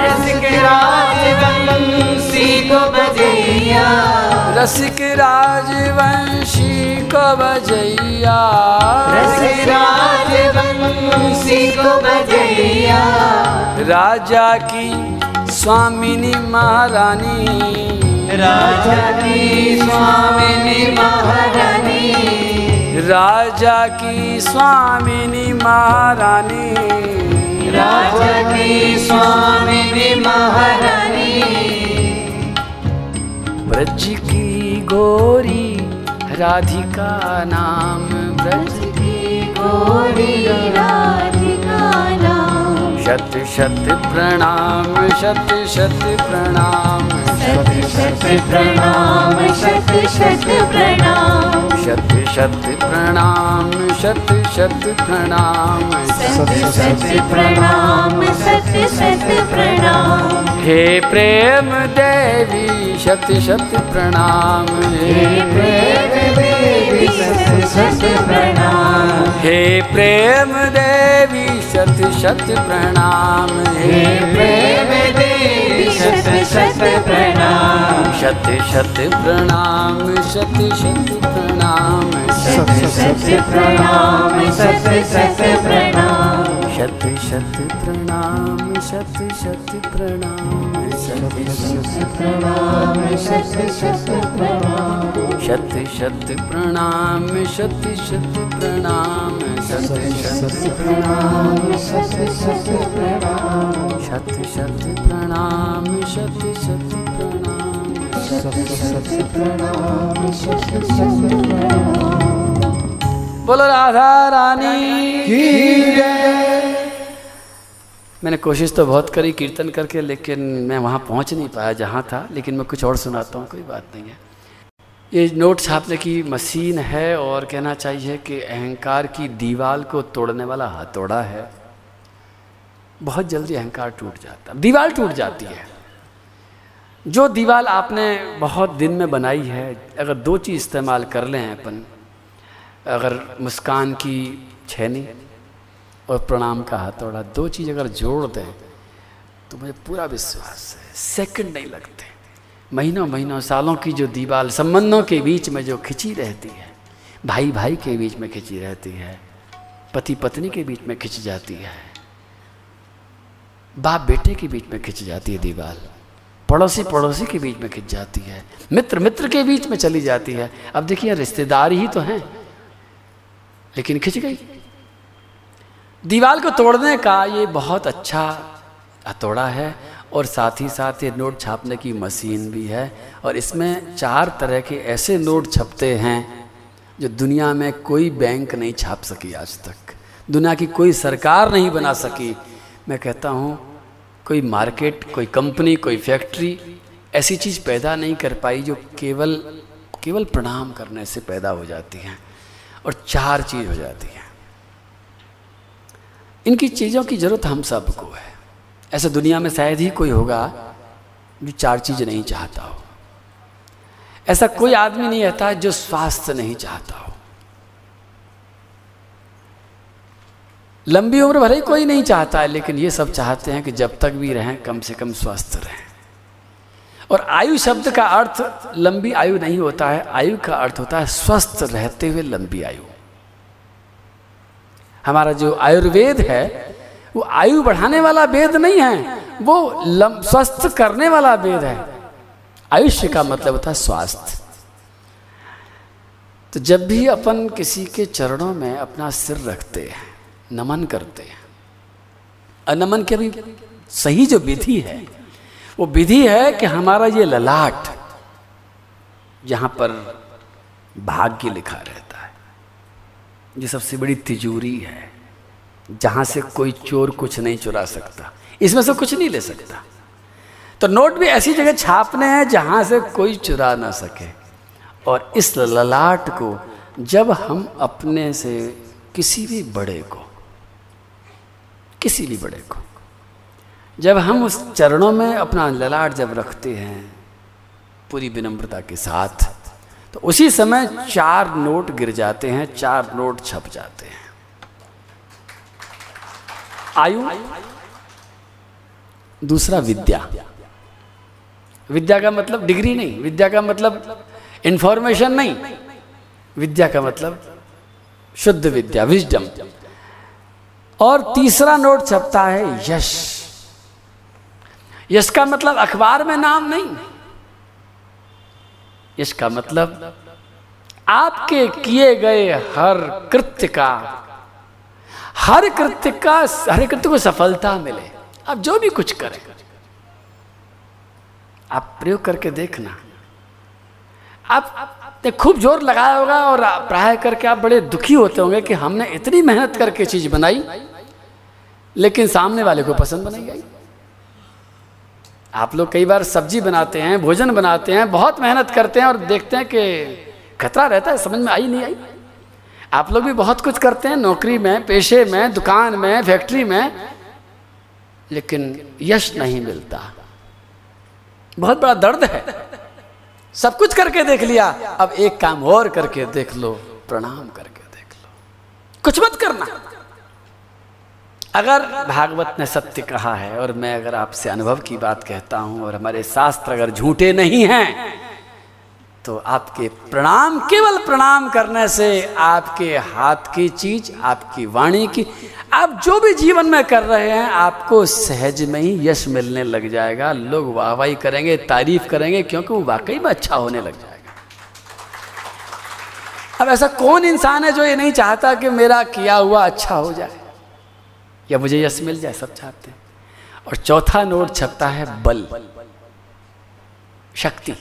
रसिक राजवंशी को बजैया। रसिक राजवंशी को बजैया। रसिक राजवंशी को बजैया। राजा की स्वामिनी महारानी। राजा की स्वामिनी महारानी। राजा की स्वामिनी महारानी। ब्रज की गोरी, राधिका नाम, ब्रज की गोरी, राधिका नाम। शत शत प्रणाम, शत शत प्रणाम। शत शत प्रणाम शत शत प्रणाम शत शत प्रणाम शत शत प्रणाम शत शत प्रणाम शत शत प्रणाम हे प्रेम देवी शत शत प्रणाम हे प्रेम देवी सत सत प्रणाम हे प्रेम देवी सत शत प्रणाम। हे प्रेम देवी सत शत प्रणाम। सत शत प्रणाम शत सत प्रणाम। सत शत प्रणाम सत सत प्रणाम। शत शत प्रणाम शत शत प्रणाम। शत शत प्रणाम, शत शत प्रणाम। शत शत प्रणाम शत शत प्रणाम शत शत प्रणाम शत शत प्रणाम शत शत प्रणाम सत सत प्रणाम बोलो राधा रानी। की जय। मैंने कोशिश तो बहुत करी कीर्तन करके, लेकिन मैं वहाँ पहुँच नहीं पाया, जहाँ था। लेकिन मैं कुछ और सुनाता हूँ, कोई बात नहीं है। ये नोट छापने की मशीन है और कहना चाहिए कि अहंकार की दीवार को तोड़ने वाला हथौड़ा है। बहुत जल्दी अहंकार टूट जाता है। दीवार टूट जाती है। जो दीवार आपने बहुत दिन में बनाई है, अगर दो चीज़ इस्तेमाल कर लें अपन, अगर मुस्कान की छैनी और प्रणाम का हथौड़ा दो चीज़ अगर जोड़ दें तो मुझे पूरा विश्वास है सेकंड नहीं लगते। महीनों महीनों, सालों की जो दीवार, संबंधों के बीच में जो खिंची रहती है भाई भाई के बीच में खिंची रहती है पति पत्नी के बीच में खिंच जाती है बाप बेटे के बीच में खिंच जाती है दीवार पड़ोसी पड़ोसी के बीच में खिंच जाती है मित्र मित्र के बीच में चली जाती है। अब देखिए, रिश्तेदार ही तो हैं, लेकिन खिंच गई। दीवार को तोड़ने का ये बहुत अच्छा हथौड़ा है और साथ ही साथ ये नोट छापने की मशीन भी है और इसमें चार तरह के ऐसे नोट छपते हैं जो दुनिया में कोई बैंक नहीं छाप सकी आज तक। दुनिया की कोई सरकार नहीं बना सकी। मैं कहता हूँ, कोई मार्केट, कोई कंपनी, कोई फैक्ट्री ऐसी चीज़ पैदा नहीं कर पाई जो केवल केवल प्रणाम करने से पैदा हो जाती है और चार चीज़ हो जाती हैं। इनकी चीज़ों की ज़रूरत हम सबको है। ऐसा दुनिया में शायद ही कोई होगा जो चार चीज़ नहीं चाहता हो। ऐसा कोई आदमी नहीं रहता जो स्वास्थ्य नहीं चाहता हो। लंबी उम्र भले ही कोई नहीं चाहता है लेकिन ये सब चाहते हैं कि जब तक भी रहें, कम से कम स्वस्थ रहें। और आयु शब्द का अर्थ लंबी आयु नहीं होता है, आयु का अर्थ होता है स्वस्थ रहते हुए लंबी आयु। हमारा जो आयुर्वेद है, वो आयु बढ़ाने वाला वेद नहीं है, वो स्वस्थ करने वाला वेद है। आयुष्य का मतलब है स्वास्थ्य। तो जब भी अपन किसी के चरणों में अपना सिर रखते हैं, नमन करते हैं और नमन की भी सही जो विधि है, वो विधि है कि हमारा ये ललाट जहाँ पर भाग्य लिखा रहता ये सबसे बड़ी तिजोरी है, जहाँ से कोई चोर कुछ नहीं चुरा सकता। इसमें से कुछ नहीं ले सकता। तो नोट भी ऐसी जगह छापने हैं जहाँ से कोई चुरा ना सके। और इस ललाट को जब हम अपने से किसी भी बड़े को, किसी भी बड़े को, जब हम उस चरणों में अपना ललाट जब रखते हैं, पूरी विनम्रता के साथ तो उसी समय चार नोट गिर जाते हैं, चार नोट छप जाते हैं। आयु, दूसरा विद्या। विद्या का मतलब डिग्री नहीं, विद्या का मतलब इंफॉर्मेशन नहीं। विद्या का मतलब शुद्ध विद्या विजडम और तीसरा नोट छपता है यश। यश का मतलब अखबार में नाम नहीं। यश का मतलब आपके किए गए हर कृत्य का, हर कृत्य का, हर कृत्य को सफलता मिले। आप जो भी कुछ करें, आप प्रयोग करके देखना। आप खूब ज़ोर लगाया होगा और प्राय करके आप बड़े दुखी होते होंगे कि हमने इतनी मेहनत करके चीज़ बनाई, लेकिन सामने वाले को पसंद बनाई गई आप लोग कई बार सब्ज़ी बनाते हैं, भोजन बनाते हैं, बहुत मेहनत करते हैं और देखते हैं कि खतरा रहता है, समझ में आई नहीं आई। आप लोग भी बहुत कुछ करते हैं, नौकरी में, पेशे में, दुकान में, फैक्ट्री में, लेकिन यश नहीं मिलता। बहुत बड़ा दर्द है। सब कुछ करके देख लिया, अब एक काम और करके देख लो, प्रणाम करके देख लो। कुछ मत करना। अगर भागवत ने सत्य कहा है और मैं अगर आपसे अनुभव की बात कहता हूँ और हमारे शास्त्र अगर झूठे नहीं हैं तो आपके प्रणाम, केवल प्रणाम करने से आपके हाथ की चीज़, आपकी वाणी की, आप जो भी जीवन में कर रहे हैं, आपको सहज में ही यश मिलने लग जाएगा। लोग वाहवाही करेंगे, तारीफ़ करेंगे, क्योंकि वो वाकई में अच्छा होने लग जाएगा। अब ऐसा कौन इंसान है जो ये नहीं चाहता कि मेरा किया हुआ अच्छा हो जाए? या मुझे यश मिल जाए, सब चाहते हैं। और चौथा नोट छपता है बल। शक्ति।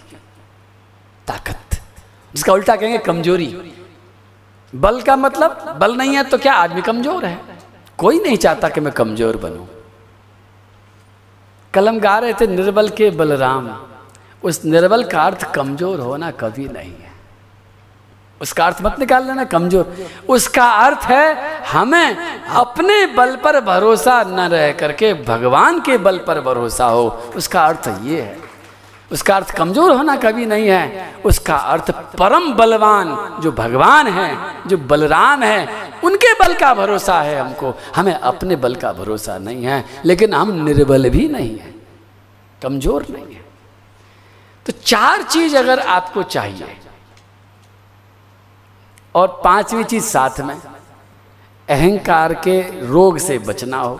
ताकत। जिसका उल्टा कहेंगे कमज़ोरी। बल का मतलब बल नहीं है तो क्या आदमी कमज़ोर है? कोई नहीं चाहता कि मैं कमज़ोर बनूं। कलम गा रहे थे, निर्बल के बलराम। उस निर्बल का अर्थ कमज़ोर होना कभी नहीं है। उसका अर्थ मत निकाल लेना, कमज़ोर। उसका अर्थ है, हमें अपने बल पर भरोसा न रह करके भगवान के बल पर भरोसा हो। उसका अर्थ ये है। उसका अर्थ कमज़ोर होना कभी नहीं है। उसका अर्थ परम बलवान जो भगवान है, जो बलराम है, उनके बल का भरोसा है हमको। हमें अपने बल का भरोसा नहीं है, लेकिन हम निर्बल भी नहीं है। कमज़ोर नहीं है। तो चार चीज़ अगर आपको चाहिए और पांचवी चीज़ साथ में, अहंकार के रोग से बचना हो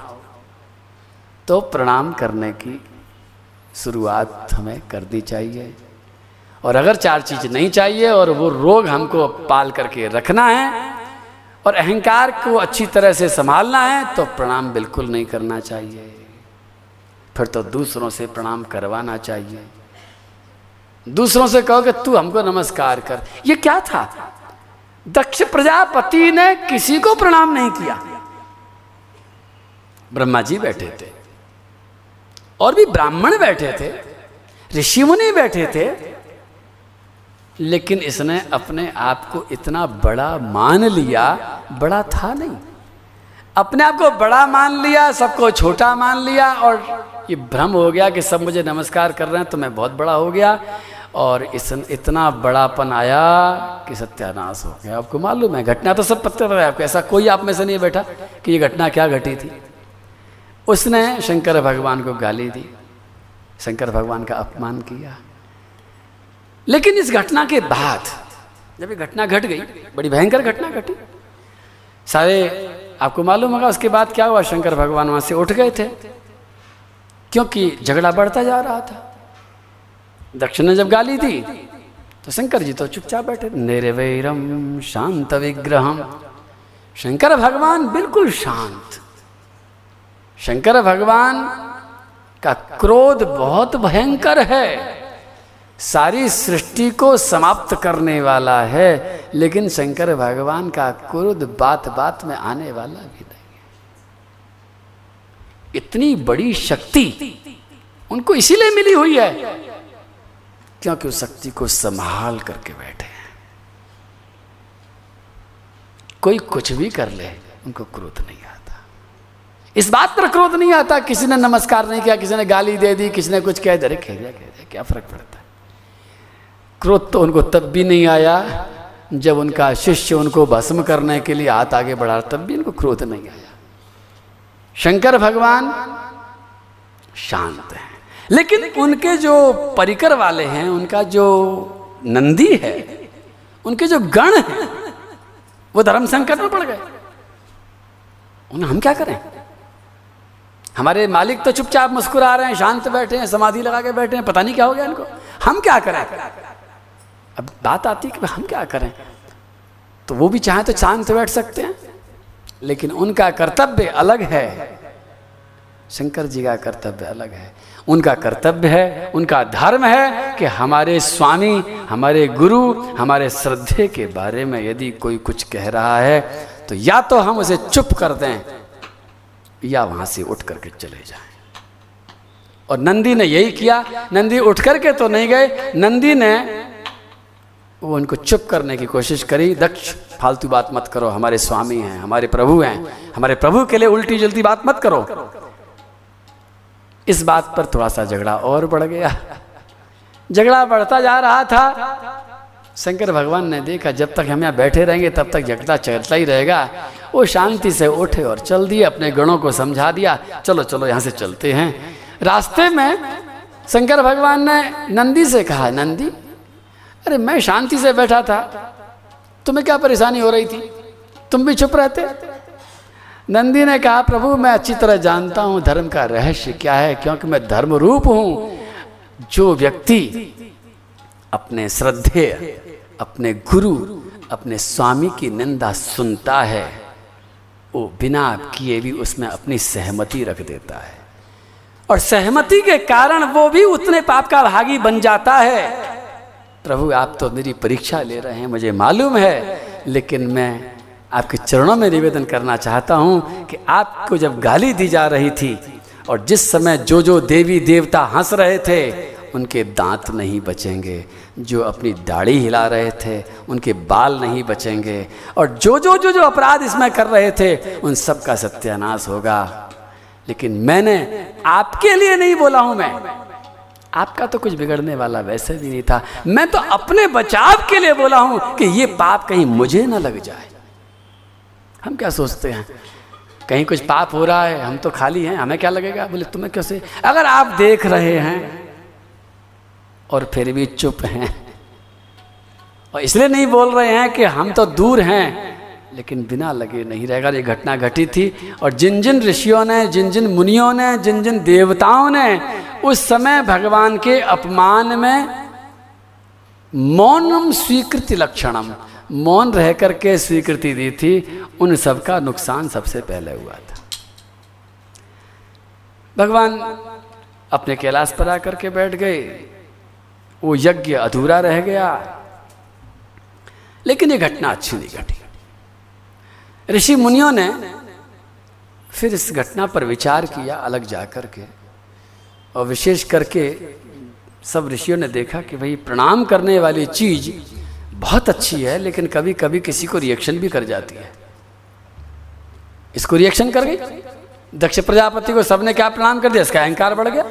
तो प्रणाम करने की शुरुआत हमें कर दी चाहिए। और अगर चार चीज़ नहीं चाहिए और वो रोग हमको पाल करके रखना है और अहंकार को अच्छी तरह से संभालना है तो प्रणाम बिल्कुल नहीं करना चाहिए। फिर तो दूसरों से प्रणाम करवाना चाहिए। दूसरों से कहो कि तू हमको नमस्कार कर। ये क्या था? दक्ष प्रजापति ने किसी को प्रणाम नहीं किया। ब्रह्मा जी बैठे थे। और भी ब्राह्मण बैठे थे, ऋषि मुनि बैठे थे, लेकिन इसने अपने आप को इतना बड़ा मान लिया, बड़ा था नहीं। अपने आप को बड़ा मान लिया, सबको छोटा मान लिया और ये भ्रम हो गया कि सब मुझे नमस्कार कर रहे हैं तो मैं बहुत बड़ा हो गया। और इस, इतना बड़ापन आया कि सत्यानाश हो गया। आपको मालूम है, घटना तो सब पता है। आपको ऐसा कोई आप में से नहीं बैठा कि ये घटना क्या घटी थी। उसने शंकर भगवान को गाली दी। शंकर भगवान का अपमान किया। लेकिन इस घटना के बाद, जब ये घटना घट गई, बड़ी भयंकर घटना घटी। सारे, आपको मालूम होगा, उसके बाद क्या हुआ? शंकर भगवान वहाँ से उठ गए थे। क्योंकि झगड़ा बढ़ता जा रहा था। दक्षिण ने जब गाली दी तो शंकर जी तो चुपचाप बैठे। निर्वैरम शांत विग्रहम। शंकर भगवान बिल्कुल शांत। शंकर भगवान का क्रोध बहुत भयंकर है। सारी सृष्टि को समाप्त करने वाला है, लेकिन शंकर भगवान का क्रोध बात बात में आने वाला भी इतनी बड़ी शक्ति उनको इसीलिए मिली हुई है क्योंकि उस शक्ति को संभाल करके बैठे हैं। कोई कुछ भी कर ले, उनको क्रोध नहीं आता। इस बात पर क्रोध नहीं आता, किसी ने नमस्कार नहीं किया, किसी ने गाली दे दी, किसी ने कुछ कह कह दिया कह दिया, क्या फ़र्क पड़ता है? क्रोध तो उनको तब भी नहीं आया, जब उनका शिष्य उनको भस्म करने के लिए हाथ आगे बढ़ा, तब भी उनको क्रोध नहीं आया। शंकर भगवान शांत है। लेकिन उनके जो परिकर वाले हैं उनका जो नंदी है उनके जो गण हैं वो धर्म संकट में पड़ गए। उन्हें हम क्या करें? हमारे मालिक तो चुपचाप मुस्कुरा रहे हैं शांत बैठे हैं समाधि लगा के बैठे हैं पता नहीं क्या हो गया इनको। हम क्या करें? अब बात आती है कि हम क्या करें? तो वो भी चाहे तो शांत बैठ सकते हैं। लेकिन उनका कर्तव्य अलग है। शंकर जी का कर्तव्य अलग है। उनका कर्तव्य है, उनका धर्म है कि हमारे स्वामी, हमारे गुरु, हमारे श्रद्धे के बारे में यदि कोई कुछ कह रहा है तो या तो हम उसे चुप कर दें, या वहाँ से उठ करके चले जाएँ। और नंदी ने यही किया। नंदी उठ करके तो नहीं गए। नंदी ने वो उनको चुप करने की कोशिश करी, दक्ष, फालतू बात मत करो, हमारे स्वामी हैं, हमारे प्रभु हैं, हमारे प्रभु के लिए उल्टी जल्दी बात मत करो। इस बात पर थोड़ा सा झगड़ा और बढ़ गया। झगड़ा बढ़ता जा रहा था। शंकर भगवान ने देखा, जब तक हम यहाँ बैठे रहेंगे, तब तक झगड़ा चलता ही रहेगा। वो शांति से उठे और चल दिए, अपने गणों को समझा दिया, चलो चलो, यहाँ से चलते हैं। रास्ते में शंकर भगवान ने नंदी से कहा, नंदी अरे मैं शांति से बैठा था। तुम्हें क्या परेशानी हो रही थी? तुम भी चुप रहते? नंदी ने कहा, प्रभु, मैं अच्छी तरह जानता हूँ धर्म का रहस्य क्या है, क्योंकि मैं धर्म रूप हूँ। जो व्यक्ति अपने श्रद्धेय अपने गुरु, अपने स्वामी की निंदा सुनता है, वो बिना किए भी उसमें अपनी सहमति रख देता है। और सहमति के कारण वो भी उतने पाप का भागी बन जाता है। प्रभु, आप तो मेरी परीक्षा ले रहे हैं, मुझे मालूम है। लेकिन मैं आपके चरणों में निवेदन करना चाहता हूँ कि आपको जब गाली दी जा रही थी और जिस समय जो जो देवी देवता हंस रहे थे, उनके दांत नहीं बचेंगे। जो अपनी दाढ़ी हिला रहे थे, उनके बाल नहीं बचेंगे। और जो जो जो जो अपराध इसमें कर रहे थे, उन सब का सत्यानाश होगा। लेकिन मैंने आपके लिए नहीं बोला हूँ मैं। आपका तो कुछ बिगड़ने वाला वैसे भी नहीं था। मैं तो अपने बचाव के लिए बोला हूँ कि ये पाप कहीं मुझे ना लग जाए। हम क्या सोचते हैं? कहीं कुछ पाप हो रहा है, हम तो खाली हैं, हमें क्या लगेगा? बोले, तुम्हें कैसे अगर आप देख रहे हैं और फिर भी चुप हैं, और इसलिए नहीं बोल रहे हैं कि हम तो दूर हैं, लेकिन बिना लगे नहीं रहेगा। ये घटना घटी थी, और जिन जिन ऋषियों ने, जिन जिन मुनियों ने, जिन जिन देवताओं ने उस समय भगवान के अपमान में मौनम स्वीकृति लक्षणम। मौन रह करके स्वीकृति दी थी, उन सबका नुकसान सबसे पहले हुआ था। भगवान अपने कैलाश पर आकर के बैठ गए। वो यज्ञ अधूरा रह गया। लेकिन ये घटना अच्छी नहीं घटी। ऋषि मुनियों ने फिर इस घटना पर विचार किया, अलग जाकर के। और विशेष करके सब ऋषियों ने देखा कि भाई, प्रणाम करने वाली चीज़ बहुत अच्छी है, लेकिन कभी कभी किसी को रिएक्शन भी कर जाती है। इसको रिएक्शन कर गई? दक्ष प्रजापति को सबने क्या प्रणाम कर दिया? इसका अहंकार बढ़ गया।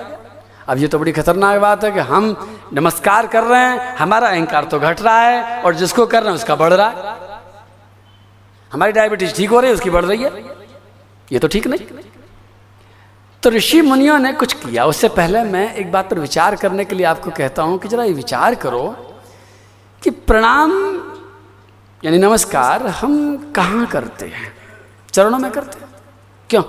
अब ये तो बड़ी खतरनाक बात है कि हम नमस्कार कर रहे हैं, हमारा अहंकार तो घट रहा है, और जिसको कर रहे हैं उसका बढ़ रहा है। हमारी डायबिटीज़ ठीक हो रही है, उसकी बढ़ रही है। ये तो ठीक नहीं। तो ऋषि मुनियों ने कुछ किया। उससे पहले मैं एक बात पर विचार करने के लिए आपको कहता हूँ कि जरा ये विचार करो कि प्रणाम, यानी नमस्कार, हम कहाँ करते हैं? चरणों में करते हैं? क्यों?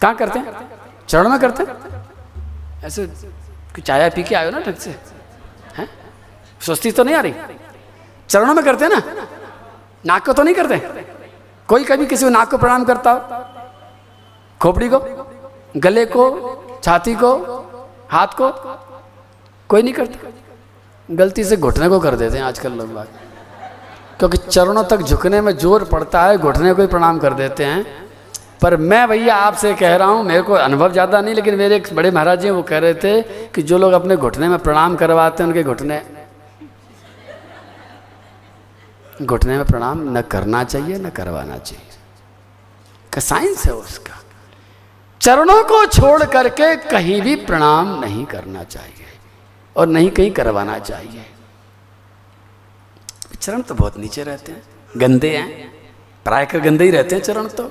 कहाँ करते हैं? चरणों में करते हैं? ऐसे चाय पी के आयो ना ढंग से? हैं? सुस्ती तो नहीं आ रही? चरणों में करते हैं ना? नाक को तो नहीं करते? कोई कभी किसी को नाक को प्रणाम करता? हो खोपड़ी को? गले को? छाती को? हाथ को? कोई नहीं करता। गलती से घुटने को कर देते हैं आजकल लोग बात क्योंकि चरणों तक झुकने में ज़ोर पड़ता है, घुटने को ही प्रणाम कर देते हैं। पर मैं भैया आपसे कह रहा हूँ, मेरे को अनुभव ज़्यादा नहीं, लेकिन मेरे एक बड़े महाराज जी वो कह रहे थे कि जो लोग अपने घुटने में प्रणाम करवाते हैं, उनके घुटने घुटने में प्रणाम, न करना चाहिए, न करवाना चाहिए। का साइंस है उसका। चरणों को छोड़ करके कहीं भी प्रणाम नहीं करना चाहिए और नहीं कहीं करवाना चाहिए। चरण तो बहुत नीचे रहते हैं, गंदे हैं, प्राय कर गंदे ही रहते हैं चरण तो।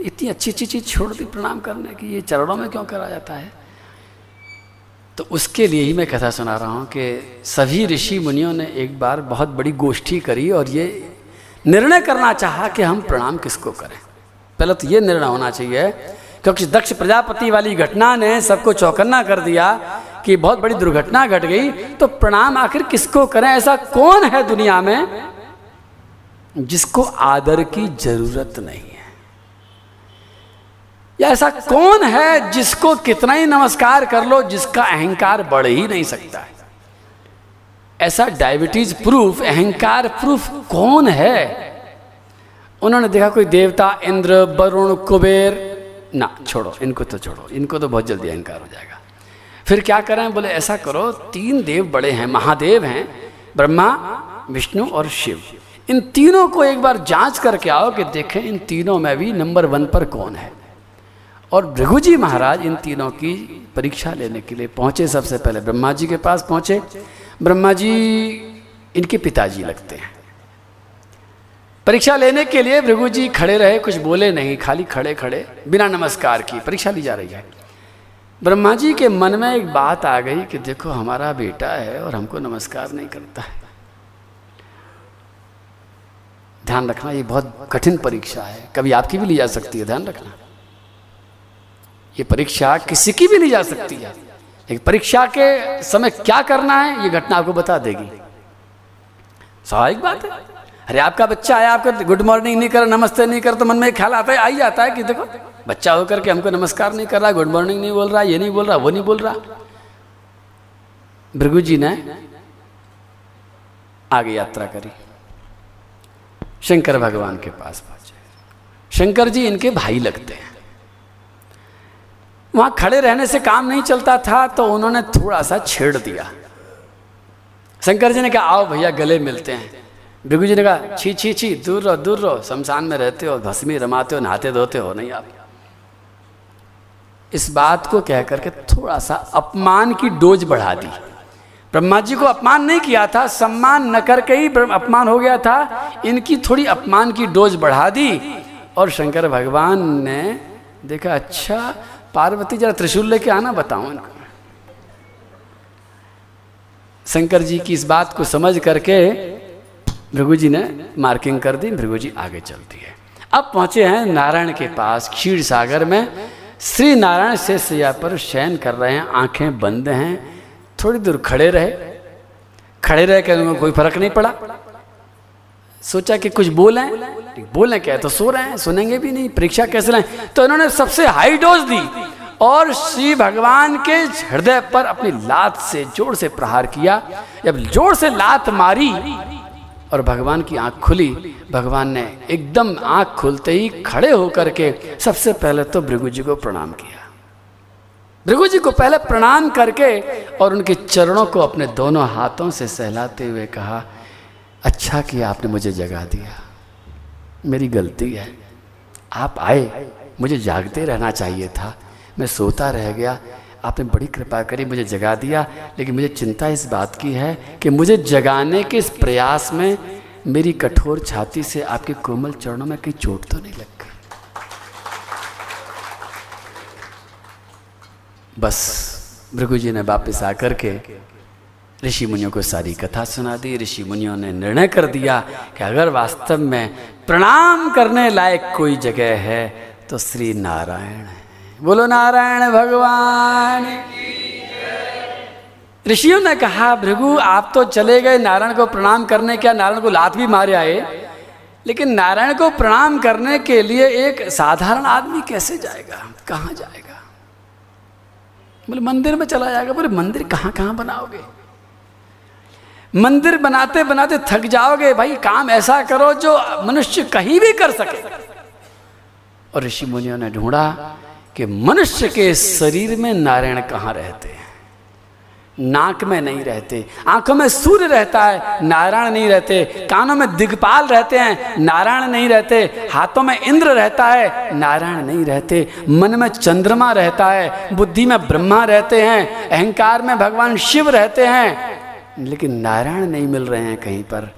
इतनी अच्छी अच्छी चीज़ छोड़ दी प्रणाम करने की, ये चरणों में क्यों करा जाता है? तो उसके लिए ही मैं कथा सुना रहा हूँ कि सभी ऋषि मुनियों ने एक बार बहुत बड़ी गोष्ठी करी और ये निर्णय करना चाहा कि हम प्रणाम किसको करें। पहले तो ये निर्णय होना चाहिए, क्योंकि दक्ष प्रजापति वाली घटना ने सबको चौकन्ना कर दिया कि बहुत बड़ी दुर्घटना घट गई तो प्रणाम आखिर किसको करें? ऐसा कौन है दुनिया में जिसको आदर की ज़रूरत नहीं है? या ऐसा कौन है जिसको कितना ही नमस्कार कर लो, जिसका अहंकार बढ़ ही नहीं सकता है? ऐसा डायबिटीज़ प्रूफ अहंकार प्रूफ कौन है? उन्होंने देखा कोई देवता, इंद्र, वरुण, कुबेर। ना, छोड़ो, इनको तो छोड़ो, इनको तो बहुत जल्दी अहंकार हो जाएगा। फिर क्या करें? बोले, ऐसा करो, तीन देव बड़े हैं, महादेव हैं, ब्रह्मा, विष्णु और शिव। इन तीनों को एक बार जाँच करके आओ कि देखें, इन तीनों में भी नंबर वन पर कौन है? और भृगु जी महाराज इन तीनों की परीक्षा लेने के लिए पहुँचे सबसे पहले। ब्रह्मा जी के पास पहुँचे। ब्रह्मा जी इनके पिताजी लगते हैं। परीक्षा लेने के लिए भृगु जी खड़े रहे, कुछ बोले नहीं, खाली खड़े खड़े, बिना नमस्कार की परीक्षा ली जा रही है। ब्रह्मा जी के मन में एक बात आ गई कि देखो, हमारा बेटा है और हमको नमस्कार नहीं करता है। ध्यान रखना, ये बहुत कठिन परीक्षा है। कभी आपकी भी ली जा सकती है, ध्यान रखना। ये परीक्षा किसी की भी नहीं जा सकती। है एक परीक्षा के समय क्या करना है, ये घटना आपको बता देगी। स्वाभाविक बात है। अरे आपका बच्चा आया, आपको गुड मॉर्निंग नहीं कर नमस्ते नहीं कर तो मन में ख्याल आता है, आई जाता है कि देखो, बच्चा होकर के हमको नमस्कार नहीं कर रहा, गुड मॉर्निंग नहीं बोल रहा, ये नहीं बोल रहा, वो नहीं बोल रहा। भृगु जी ने आगे यात्रा करी। शंकर भगवान के पास पहुँचे। शंकर जी इनके भाई लगते हैं। वहाँ खड़े रहने से काम नहीं चलता था तो उन्होंने थोड़ा सा छेड़ दिया। शंकर जी ने कहा, आओ भैया, गले मिलते हैं। भृगु जी ने कहा, छी छी छी, दूर रहो दूर रहो, शमशान में रहते हो, भस्मी रमाते हो, नहाते धोते हो, नहीं आप? इस बात को कह करके थोड़ा सा अपमान की डोज बढ़ा दी। ब्रह्मा जी को अपमान नहीं किया था, सम्मान न करके ही अपमान हो गया था। इनकी थोड़ी अपमान की डोज बढ़ा दी और शंकर भगवान ने देखा अच्छा पार्वती, जरा त्रिशूल लेके आना, बताओ इनको। शंकर जी की इस बात को समझ करके भृगु जी ने मार्किंग कर दी भृगु जी आगे चलती है। अब पहुँचे हैं नारायण के पास, क्षीर सागर में। श्री नारायण से सैया पर शयन कर रहे हैं, आँखें बंद हैं, थोड़ी दूर खड़े रहे। खड़े रहे के उनको कोई फ़र्क नहीं पड़ा। सोचा कि कुछ बोले बोले क्या तो सो रहे हैं, सुनेंगे भी नहीं, परीक्षा कैसे लें तो इन्होंने सबसे हाई डोज दी और श्री भगवान के हृदय पर अपनी लात से, ज़ोर से प्रहार किया। जब ज़ोर से लात मारी और भगवान की आँख खुली, भगवान ने एकदम आँख खुलते ही खड़े होकर के सबसे पहले तो भृगु जी को प्रणाम किया। भृगु जी को पहले प्रणाम करके और उनके चरणों को अपने दोनों हाथों से सहलाते हुए कहा अच्छा किया आपने मुझे जगा दिया। मेरी गलती है। आप आए, मुझे जागते रहना चाहिए था। मैं सोता रह गया। आपने बड़ी कृपा करी, मुझे जगा दिया। लेकिन मुझे चिंता इस बात की है कि मुझे जगाने के इस प्रयास में मेरी कठोर छाती से आपके कोमल चरणों में कहीं चोट तो नहीं लग गई? बस भृगु जी ने वापस आकर के ऋषि मुनियों को सारी कथा सुना दी, ऋषि मुनियों ने निर्णय कर दिया कि अगर वास्तव में प्रणाम करने लायक कोई जगह है तो श्री नारायण है। बोलो, नारायण भगवान! ऋषियों ने कहा, भृगु, आप तो चले गए, नारायण को प्रणाम करने क्या नारायण को लात भी मारे आए। लेकिन नारायण को प्रणाम करने के लिए एक साधारण आदमी कैसे जाएगा? कहाँ जाएगा? बोले, मंदिर में चला जाएगा। बोले, मंदिर कहाँ कहाँ बनाओगे? मंदिर बनाते बनाते थक जाओगे, भाई काम ऐसा करो जो मनुष्य कहीं भी कर सके। और ऋषि मुनियों ने ढूंढा कि मनुष्य के शरीर में नारायण कहाँ रहते हैं? नाक में नहीं रहते, आँखों में सूर्य रहता है, नारायण नहीं रहते, कानों में दिग्पाल रहते हैं, नारायण नहीं रहते, हाथों में इंद्र रहता है, नारायण नहीं रहते, मन में चंद्रमा रहता है, बुद्धि में ब्रह्मा रहते हैं, अहंकार में भगवान शिव रहते हैं लेकिन नारायण नहीं मिल रहे हैं कहीं पर।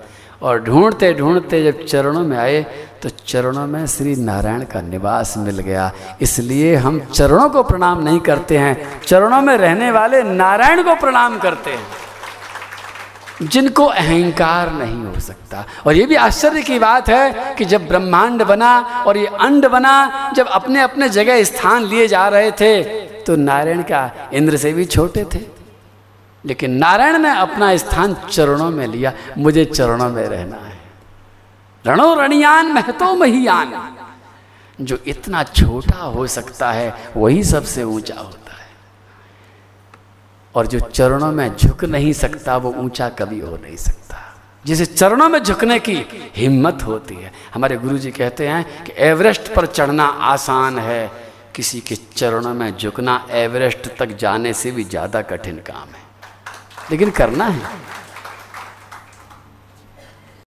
और ढूंढते ढूंढते जब चरणों में आए तो चरणों में श्री नारायण का निवास मिल गया। इसलिए हम चरणों को प्रणाम नहीं करते हैं, चरणों में रहने वाले नारायण को प्रणाम करते हैं। जिनको अहंकार नहीं हो सकता। और ये भी आश्चर्य की बात है कि जब ब्रह्मांड बना और ये अंड बना, जब अपने अपने जगह स्थान लिए जा रहे थे तो नारायण का इंद्र से भी छोटे थे? लेकिन नारायण ने अपना स्थान चरणों में लिया, मुझे चरणों में रहना है। रणो रणियान महतो महियान। जो इतना छोटा हो सकता है, वही सबसे ऊँचा होता है। और जो चरणों में झुक नहीं सकता, वो ऊँचा कभी हो नहीं सकता। जिसे चरणों में झुकने की हिम्मत होती है। हमारे गुरु जी कहते हैं कि एवरेस्ट पर चढ़ना आसान है। किसी के चरणों में झुकना एवरेस्ट तक जाने से भी ज़्यादा कठिन काम है। लेकिन करना है।